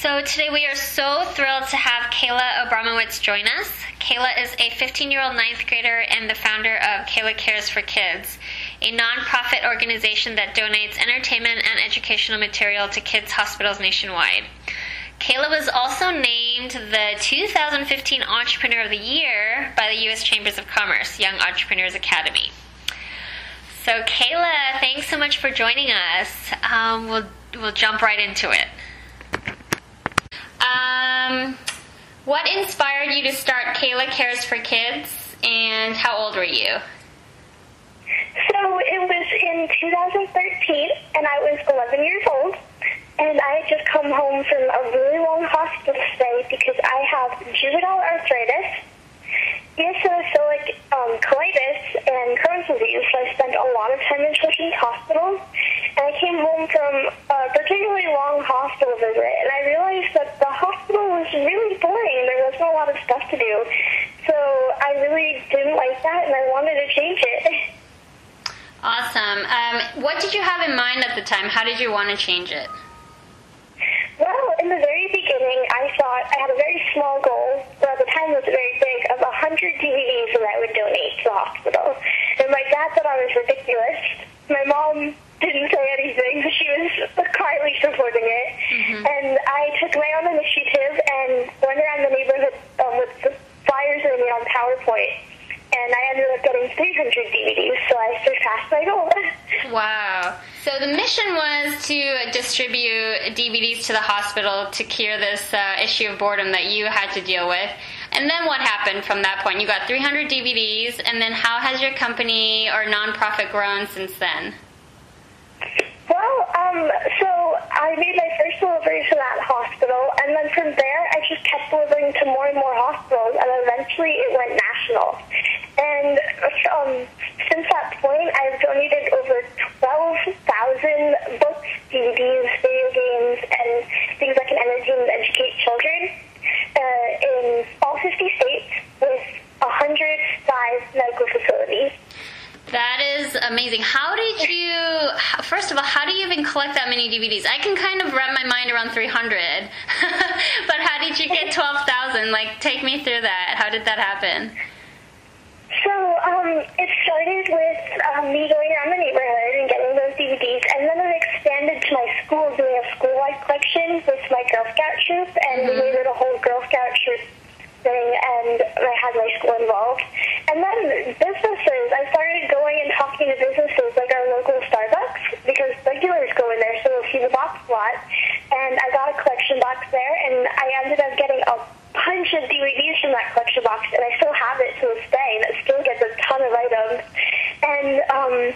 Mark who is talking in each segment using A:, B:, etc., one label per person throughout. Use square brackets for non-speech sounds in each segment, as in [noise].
A: So today we are so thrilled to have Kayla Abramowitz join us. Kayla is a 15 year old ninth grader and the founder of Kayla Cares for Kids, a nonprofit organization that donates entertainment and educational material to kids' hospitals nationwide. Kayla was also named the 2015 Entrepreneur of the Year by the U.S. Chambers of Commerce Young Entrepreneurs Academy. So, Kayla, thanks so much for joining us. Um, we'll, we'll jump right into it. Um, what inspired you to start Kayla Cares for Kids, and how old were you?
B: So it was in 2013, and I was 11 years old, and I had just come home from a really long hospital stay because I have juvenile arthritis, eosinophilic um, colitis, and Crohn's disease. So I spent a lot of time in children's hospitals, and I came home from a particularly long hospital visit, and I realized that the hospital was really boring. There wasn't a lot of stuff to do. So I really didn't like that, and I wanted to change it.
A: Awesome. Um, what did you have in mind at the time? How did you want to change it?
B: Well, in the very beginning, I thought I had a very small goal, but at the time it was very big, of 100 DVDs that I would donate to the hospital. And my dad thought I was ridiculous. My mom didn't say anything. She was quietly supporting it. Mm-hmm. And I took my own initiative and went around the neighborhood um, with the flyers I made. And I ended up getting 300 DVDs, so I surpassed my goal. [laughs]
A: Wow. So the mission was to distribute DVDs to the hospital to cure this uh, issue of boredom that you had to deal with. And then what happened from that point? You got 300 DVDs, and then how has your company or nonprofit grown since then?
B: Well, um, so I made my first delivery to that hospital, and then from there, I just kept delivering to more and more hospitals, and eventually it went And um, since that point, I've donated over 12,000 books, DVDs, video games, and things that can energy and educate children uh, in all 50 states with 105 medical facilities.
A: That is amazing. How did you, first of all, how do you even collect that many DVDs? I can kind of wrap my mind around 300, [laughs] but how did you get 12,000? Like, take me through that. How did that happen?
B: Um, it started with um, me going around the neighborhood and getting those DVDs, and then it expanded to my school doing a school-wide collection with my Girl Scout troop, and mm-hmm. we it a whole Girl Scout troop thing, and I had my school involved. And then businesses, I started going and talking to businesses like our local Starbucks because regulars go in there, so they'll see the box a lot. And I got a collection box there, and I ended up getting a bunch of DVDs from that collection box, and I still have it to this day, and it still gets a And um,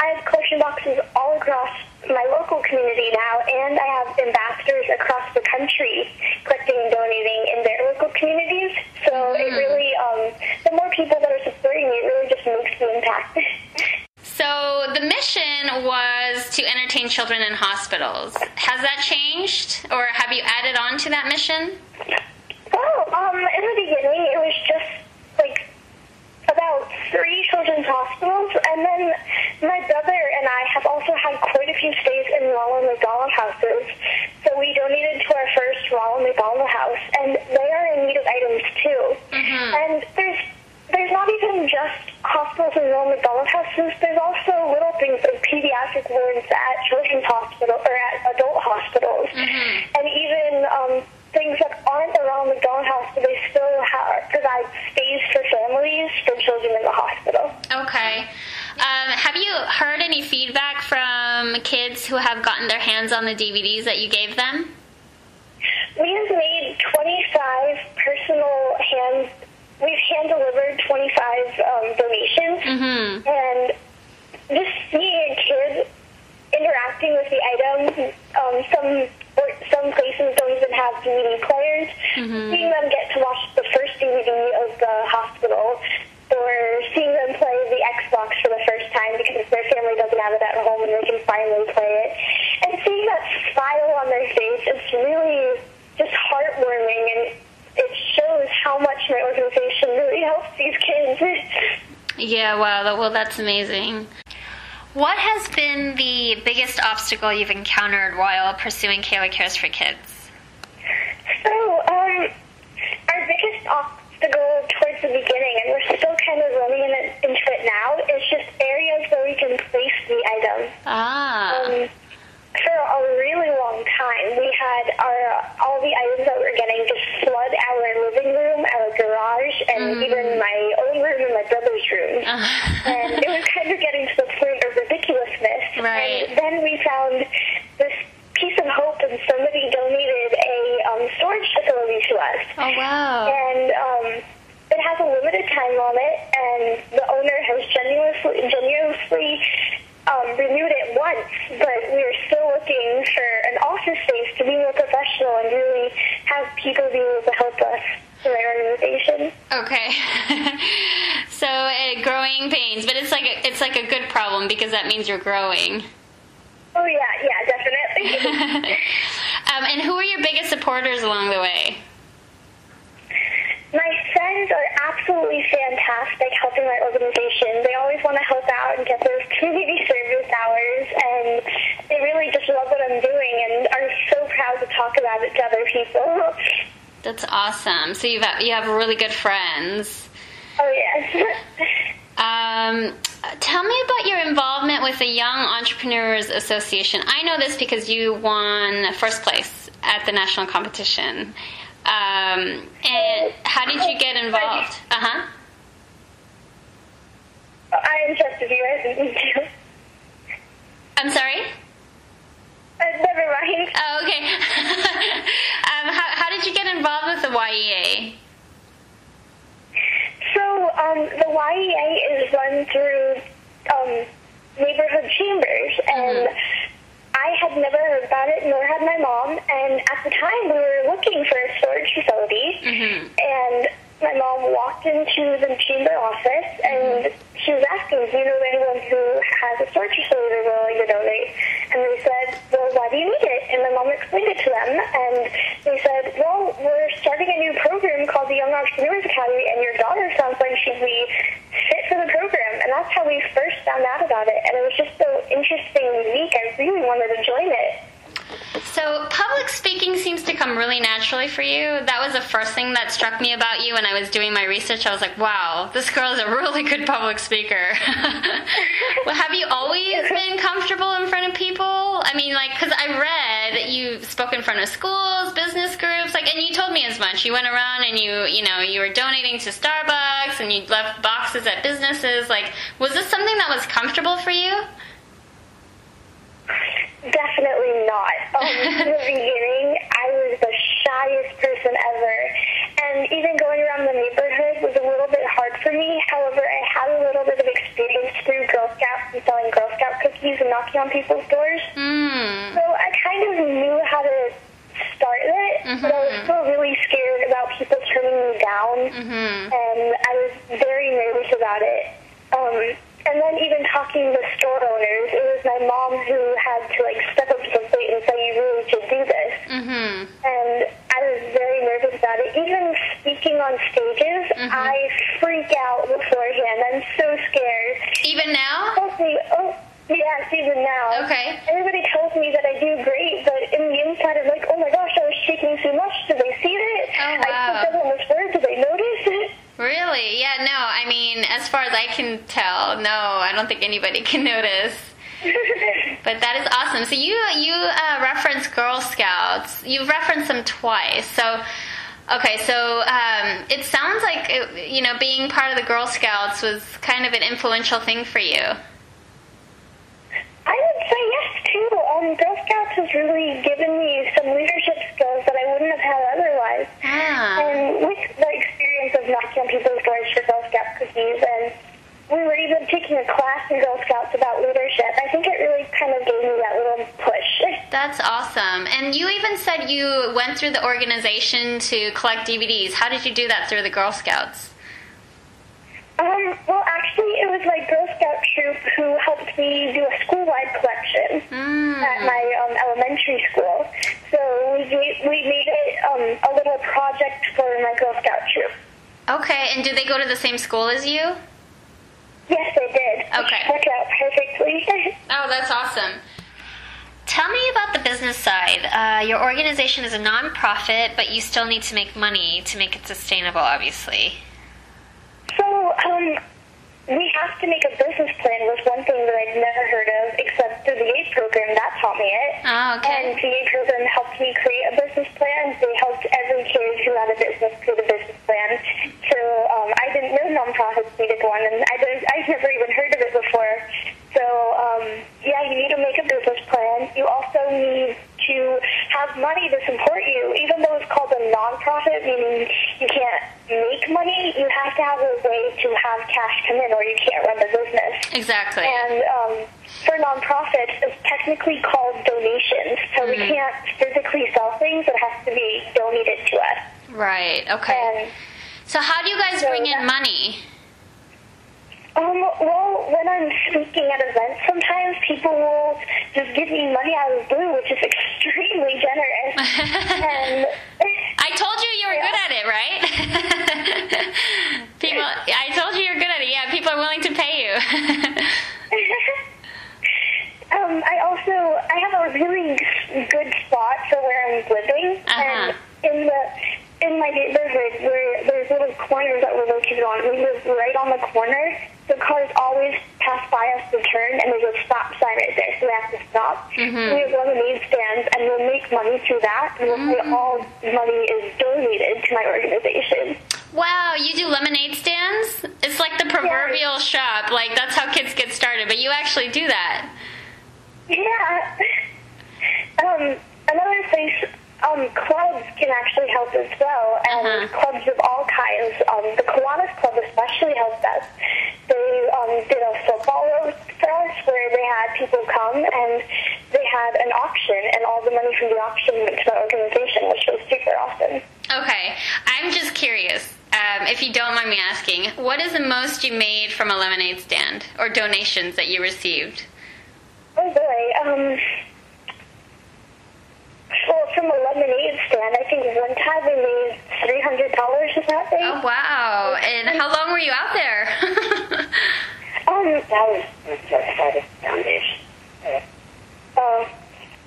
B: I have collection boxes all across my local community now, and I have ambassadors across the country collecting and donating in their local communities. So mm-hmm. it really, um, the more people that are supporting me, it really just makes the impact. [laughs]
A: So the mission was to entertain children in hospitals. Has that changed, or have you added on to that mission?
B: Oh, um, in the beginning, it was just about three children's hospitals, and then my brother and I have also had quite a few stays in Ronald McDonald houses. So we donated to our first Ronald McDonald house, and they are in need of items too. Mm-hmm. And there's there's not even just hospitals in Ronald McDonald houses. There's also little things like pediatric wards at children's hospital or at adult hospitals, mm-hmm. and even um, things that aren't around the Ronald House, but they still have, provide space for families for children in the hospital.
A: Okay. Um, have you heard any feedback from kids who have gotten their hands on the DVDs that you gave them?
B: We have made 25 personal hand. We've hand delivered 25 um, donations, mm-hmm. and just seeing a kid interacting with the items, um, some some places don't even have DVD players. Mm-hmm. Seeing them get to watch the first DVD of the hospital, or seeing them play the Xbox for the first time because their family doesn't have it at home and they can finally play it, and seeing that smile on their face, it's really just heartwarming and it shows how much my organization really helps these kids. [laughs]
A: Yeah, wow, well, that's amazing. What has been the biggest obstacle you've encountered while pursuing Kayla Cares for Kids?
B: So, um, our biggest obstacle towards the beginning, and we're still kind of running in it, into it now, is just areas where we can place the items.
A: Ah.
B: Um, for a really long time, we had our all the items that we're getting just flood our living room, our garage, and mm. even my own room and my brother's room. Uh. [laughs] and it was kind of getting to the
A: Right.
B: And then we found this piece of hope, and somebody donated a um, storage facility to us.
A: oh wow.
B: And um, it has a limited time on it, and the owner has genuinely, genuinely um, renewed it once, but we are still looking for an office space to be more professional and really have people be able to help us in our organization.
A: Okay. [laughs] so growing pains, but it's like a, it's like a good problem because that means you're growing.
B: Oh yeah, yeah, definitely. [laughs] [laughs]
A: um, and who are your biggest supporters along the way?
B: My friends are absolutely fantastic helping my organization. They always want to help out and get those [laughs] community service hours, and they really just love what I'm doing and are so proud to talk about it to other people.
A: That's awesome. So you've you have really good friends. Um, tell me about your involvement with the Young Entrepreneurs Association. I know this because you won first place at the national competition. Um, and how did you get involved? Uh huh.
B: I interrupted you. I didn't to.
A: I'm sorry.
B: Uh, never mind.
A: Oh, okay. [laughs] um, how, how did you get involved with the YEA?
B: So, um, the YEA is run through um, neighborhood chambers, and I had never heard about it, nor had my mom. And at the time, we were looking for a storage facility, and my mom walked into the chamber office, and she was asking, "Do you know anyone who has a storage facility they're willing to donate?" And they said, "Well, why do you need it?" And my mom explained it to them, and they said, "Well, we're starting a new program called the Young Entrepreneurs Academy, and your daughter sounds like she'd be fit for the program." And that's how we first found out about it, and it was just so interesting and unique. I really wanted to join it.
A: So, public speaking seems to come really naturally for you. That was the first thing that struck me about you when I was doing my research. I was like, wow, this girl is a really good public speaker. [laughs] well, have you always been comfortable in front of people? I mean, like, because I read that you spoke in front of schools, business groups, like, and you told me as much. You went around and you, you know, you were donating to Starbucks and you left boxes at businesses. Like, was this something that was comfortable for you?
B: Definitely not. [laughs] Um, in the beginning, I was the shyest person ever. And even going around the neighborhood was a little bit hard for me. However, I had a little bit of experience through Girl Scouts and selling Girl Scout cookies and knocking on people's doors.
A: Hmm.
B: So I kind of knew how to start it, but I was still really scared about people turning me down. And I was very nervous about it. Um, and then even talking to my mom who had to like step up to the plate and say, "You really should do this."
A: Mm-hmm.
B: And I was very nervous about it. Even speaking on stages, I freak out beforehand. I'm so scared.
A: Even now?
B: Me, oh, yes, even now.
A: Okay.
B: Everybody tells me that I do great, but in the inside, I'm like, oh my gosh, I was shaking so much. Did they see it?
A: Oh, wow.
B: I said on this word. Did they notice it?
A: Really? Yeah, no, I mean, as far as I can tell, no, I don't think anybody can [laughs] notice. [laughs] But that is awesome. So you you uh, reference Girl Scouts. You've referenced them twice. So okay, so um, it sounds like it, you know being part of the Girl Scouts was kind of an influential thing for you.
B: I would say yes too. Um, Girl Scouts has really given me some leadership skills that I wouldn't have had otherwise.
A: Ah.
B: And with the experience of knocking on people's doors for Girl Scout cookies, and we were even taking a class in Girl Scouts about leadership, I think it really kind of gave me that little push. [laughs]
A: That's awesome. And you even said you went through the organization to collect DVDs. How did you do that through the Girl Scouts?
B: Um, well, actually, it was my Girl Scout troop who helped me do a school-wide collection at my um, elementary school. So we made, we made it um, a little project for my Girl Scout troop.
A: Okay, and did they go to the same school as you?
B: Yes, they did.
A: Okay.
B: Worked out perfectly. [laughs]
A: Oh, that's awesome. Tell me about the business side, uh, your organization is a nonprofit, but you still need to make money to make it sustainable, obviously.
B: So, um, we have to make a business plan was one thing that I'd never heard of except through the AID program. That taught me it.
A: Oh, okay.
B: And the AID program helped me create a business plan. They helped every kid who had a business create a business plan. So um, I didn't know nonprofits needed one, and I didn't, I've never even heard of it before. So um, yeah, you need to make a business plan. You also need to have money to support you, even though it's called a nonprofit, meaning you can't make money. You have to have a way to have cash come in, or you can't run the business.
A: Exactly.
B: And um, for nonprofits, it's technically called donations. So we can't physically sell things; it has to be donated to us.
A: right. Okay.
B: And
A: So how do you guys
B: So
A: bring in money?
B: Um, well, when I'm speaking at events, sometimes people will just give me money out of the blue, which is extremely generous. and [laughs]
A: I told you you were good at it, right? [laughs] people, I told you you're good at it. Yeah, people are willing to pay you. [laughs]
B: um, I also I have a really good spot for where I'm living,
A: Uh-huh.
B: and in the in my neighborhood where there's little corners that we're located on. We live right on the corner. The cars always pass by us to turn, and there's a stop sign right there, so we have to stop.
A: Mm-hmm.
B: We have lemonade stands, and we'll make money through that, and we'll say
A: Mm-hmm.
B: all money is donated to my organization.
A: wow, you do lemonade stands? It's like the proverbial shop. Like that's how kids get started, but you actually do that.
B: Yeah. Um, another place, um, clubs can actually help as well, and
A: Uh-huh.
B: clubs of all kinds. Um, the Kiwanis Club especially helped us. They um, did a football roast for us where they had people come and they had an auction, and all the money from the auction went to the organization, which was super awesome.
A: Okay, I'm just curious. Um, if you don't mind me asking, what is the most you made from a lemonade stand or donations that you received?
B: Oh boy. Um, well, from a lemonade stand, I think one time we made three hundred dollars in that day.
A: Oh wow! And how long were you out there? [laughs]
B: Um, that was the foundation. Uh,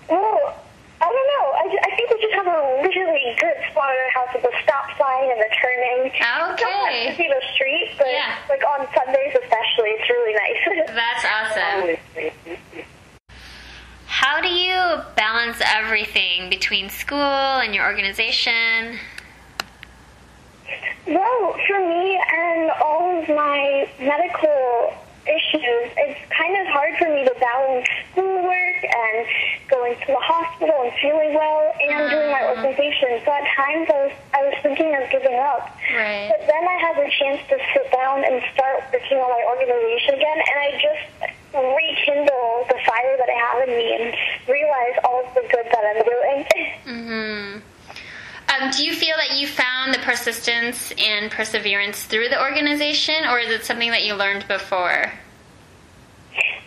B: well, I don't know. I, I think we just have a really good spot in our house with the stop sign and the turning.
A: Okay.
B: See the street, but
A: Yeah.
B: like on Sundays especially, it's really nice. [laughs]
A: That's awesome. How do you balance everything between school and your organization?
B: Well, for me of my medical issues, it's kind of hard for me to balance schoolwork and going to the hospital and feeling well and doing my organization. So at times I was, I was thinking of giving up.
A: Right.
B: But then I had the chance to sit down and start working on my organization again, and I just rekindle the fire that I have in me and realize all of the good that I'm doing. [laughs]
A: hmm Um, do you feel that you found the persistence and perseverance through the organization, or is it something that you learned before?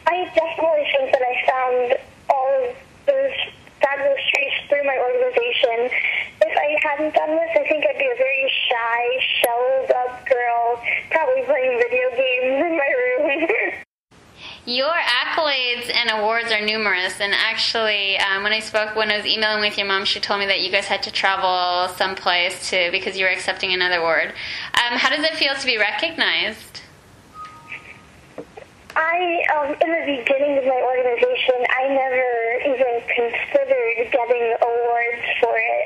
B: I definitely think that I found all of those fabulous traits through my organization. If I hadn't done this, I think I'd be a very shy, shelled up girl, probably playing video games in my room.
A: Your accolades and awards are numerous, and actually, um, when I spoke, when I was emailing with your mom, she told me that you guys had to travel someplace to because you were accepting another award. Um, how does it feel to be recognized?
B: I, um, in the beginning of my organization, I never even considered getting awards for it.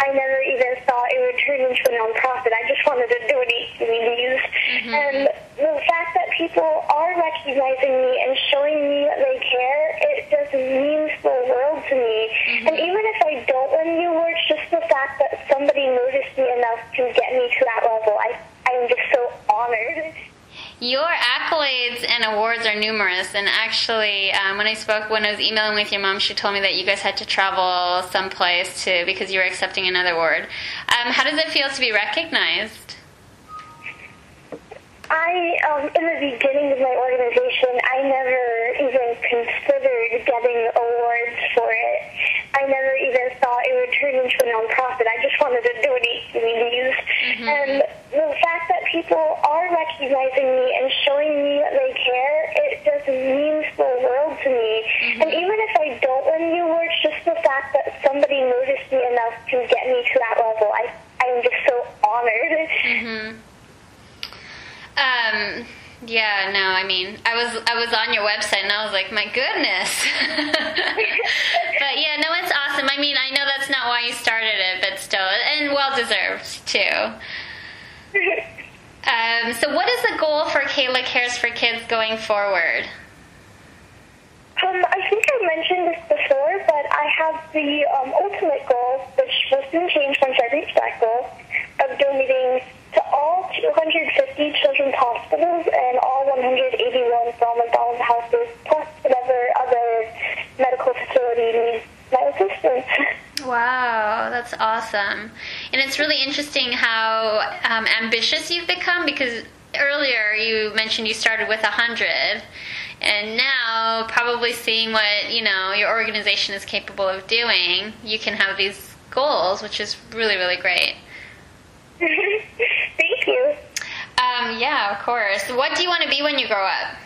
B: I never even thought it would turn into a nonprofit. I just wanted to donate DVDs. And the fact that people are recognizing me and showing me that they care, it just means the world to me. And even if I don't win the awards, just the fact that somebody noticed me enough to get me to that level, I, I'm just so honored.
A: Your accolades and are numerous, and actually, um, when I spoke, when I was emailing with your mom, she told me that you guys had to travel someplace to because you were accepting another award. Um, how does it feel to be recognized?
B: I, um, in the beginning of my organization, I never even considered getting awards for it. I never even thought it would turn into a nonprofit. I just wanted to donate DVDs. And the fact that people are recognizing me and showing me that they care, it just means the world to me. And even if I don't win the awards, just the the fact that somebody noticed me enough to get me to that level. I I'm just so honored.
A: Mm-hmm. Um. Yeah, no, I mean, I was I was on your website and I was like, my goodness. [laughs] but yeah, no, it's awesome. I mean, I know that's not why you started it, but still, and well deserved too. [laughs] Um, so, what is the goal for Kayla Cares for Kids going forward?
B: Um, I think I mentioned this before, but I have the um, ultimate goal, which will soon change once I reach that goal, of donating to all 250 children's hospitals and all 181 Ronald McDonald houses, plus whatever other medical facility needs my assistance. [laughs]
A: Wow, that's awesome. And it's really interesting how um, ambitious you've become because earlier you mentioned you started with 100 and now probably seeing what, you know, your organization is capable of doing, you can have these goals, which is really really great. [laughs]
B: Thank you.
A: Um, yeah, of course. What do you want to be when you grow up?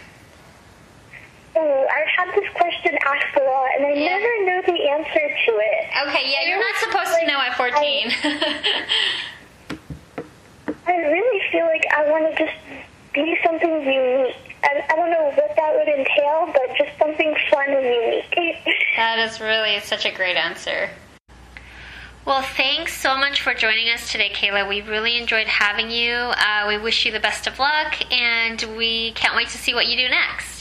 B: I've had this question asked a lot, and I
A: Yeah.
B: never know the answer to it.
A: Okay, yeah, you're not supposed to know at 14. [laughs]
B: I really feel like I want to just be something unique. I, I don't know what that would entail, but just something fun and unique. [laughs]
A: that is really such a great answer. Well, thanks so much for joining us today, Kayla. We really enjoyed having you. Uh, we wish you the best of luck, and we can't wait to see what you do next.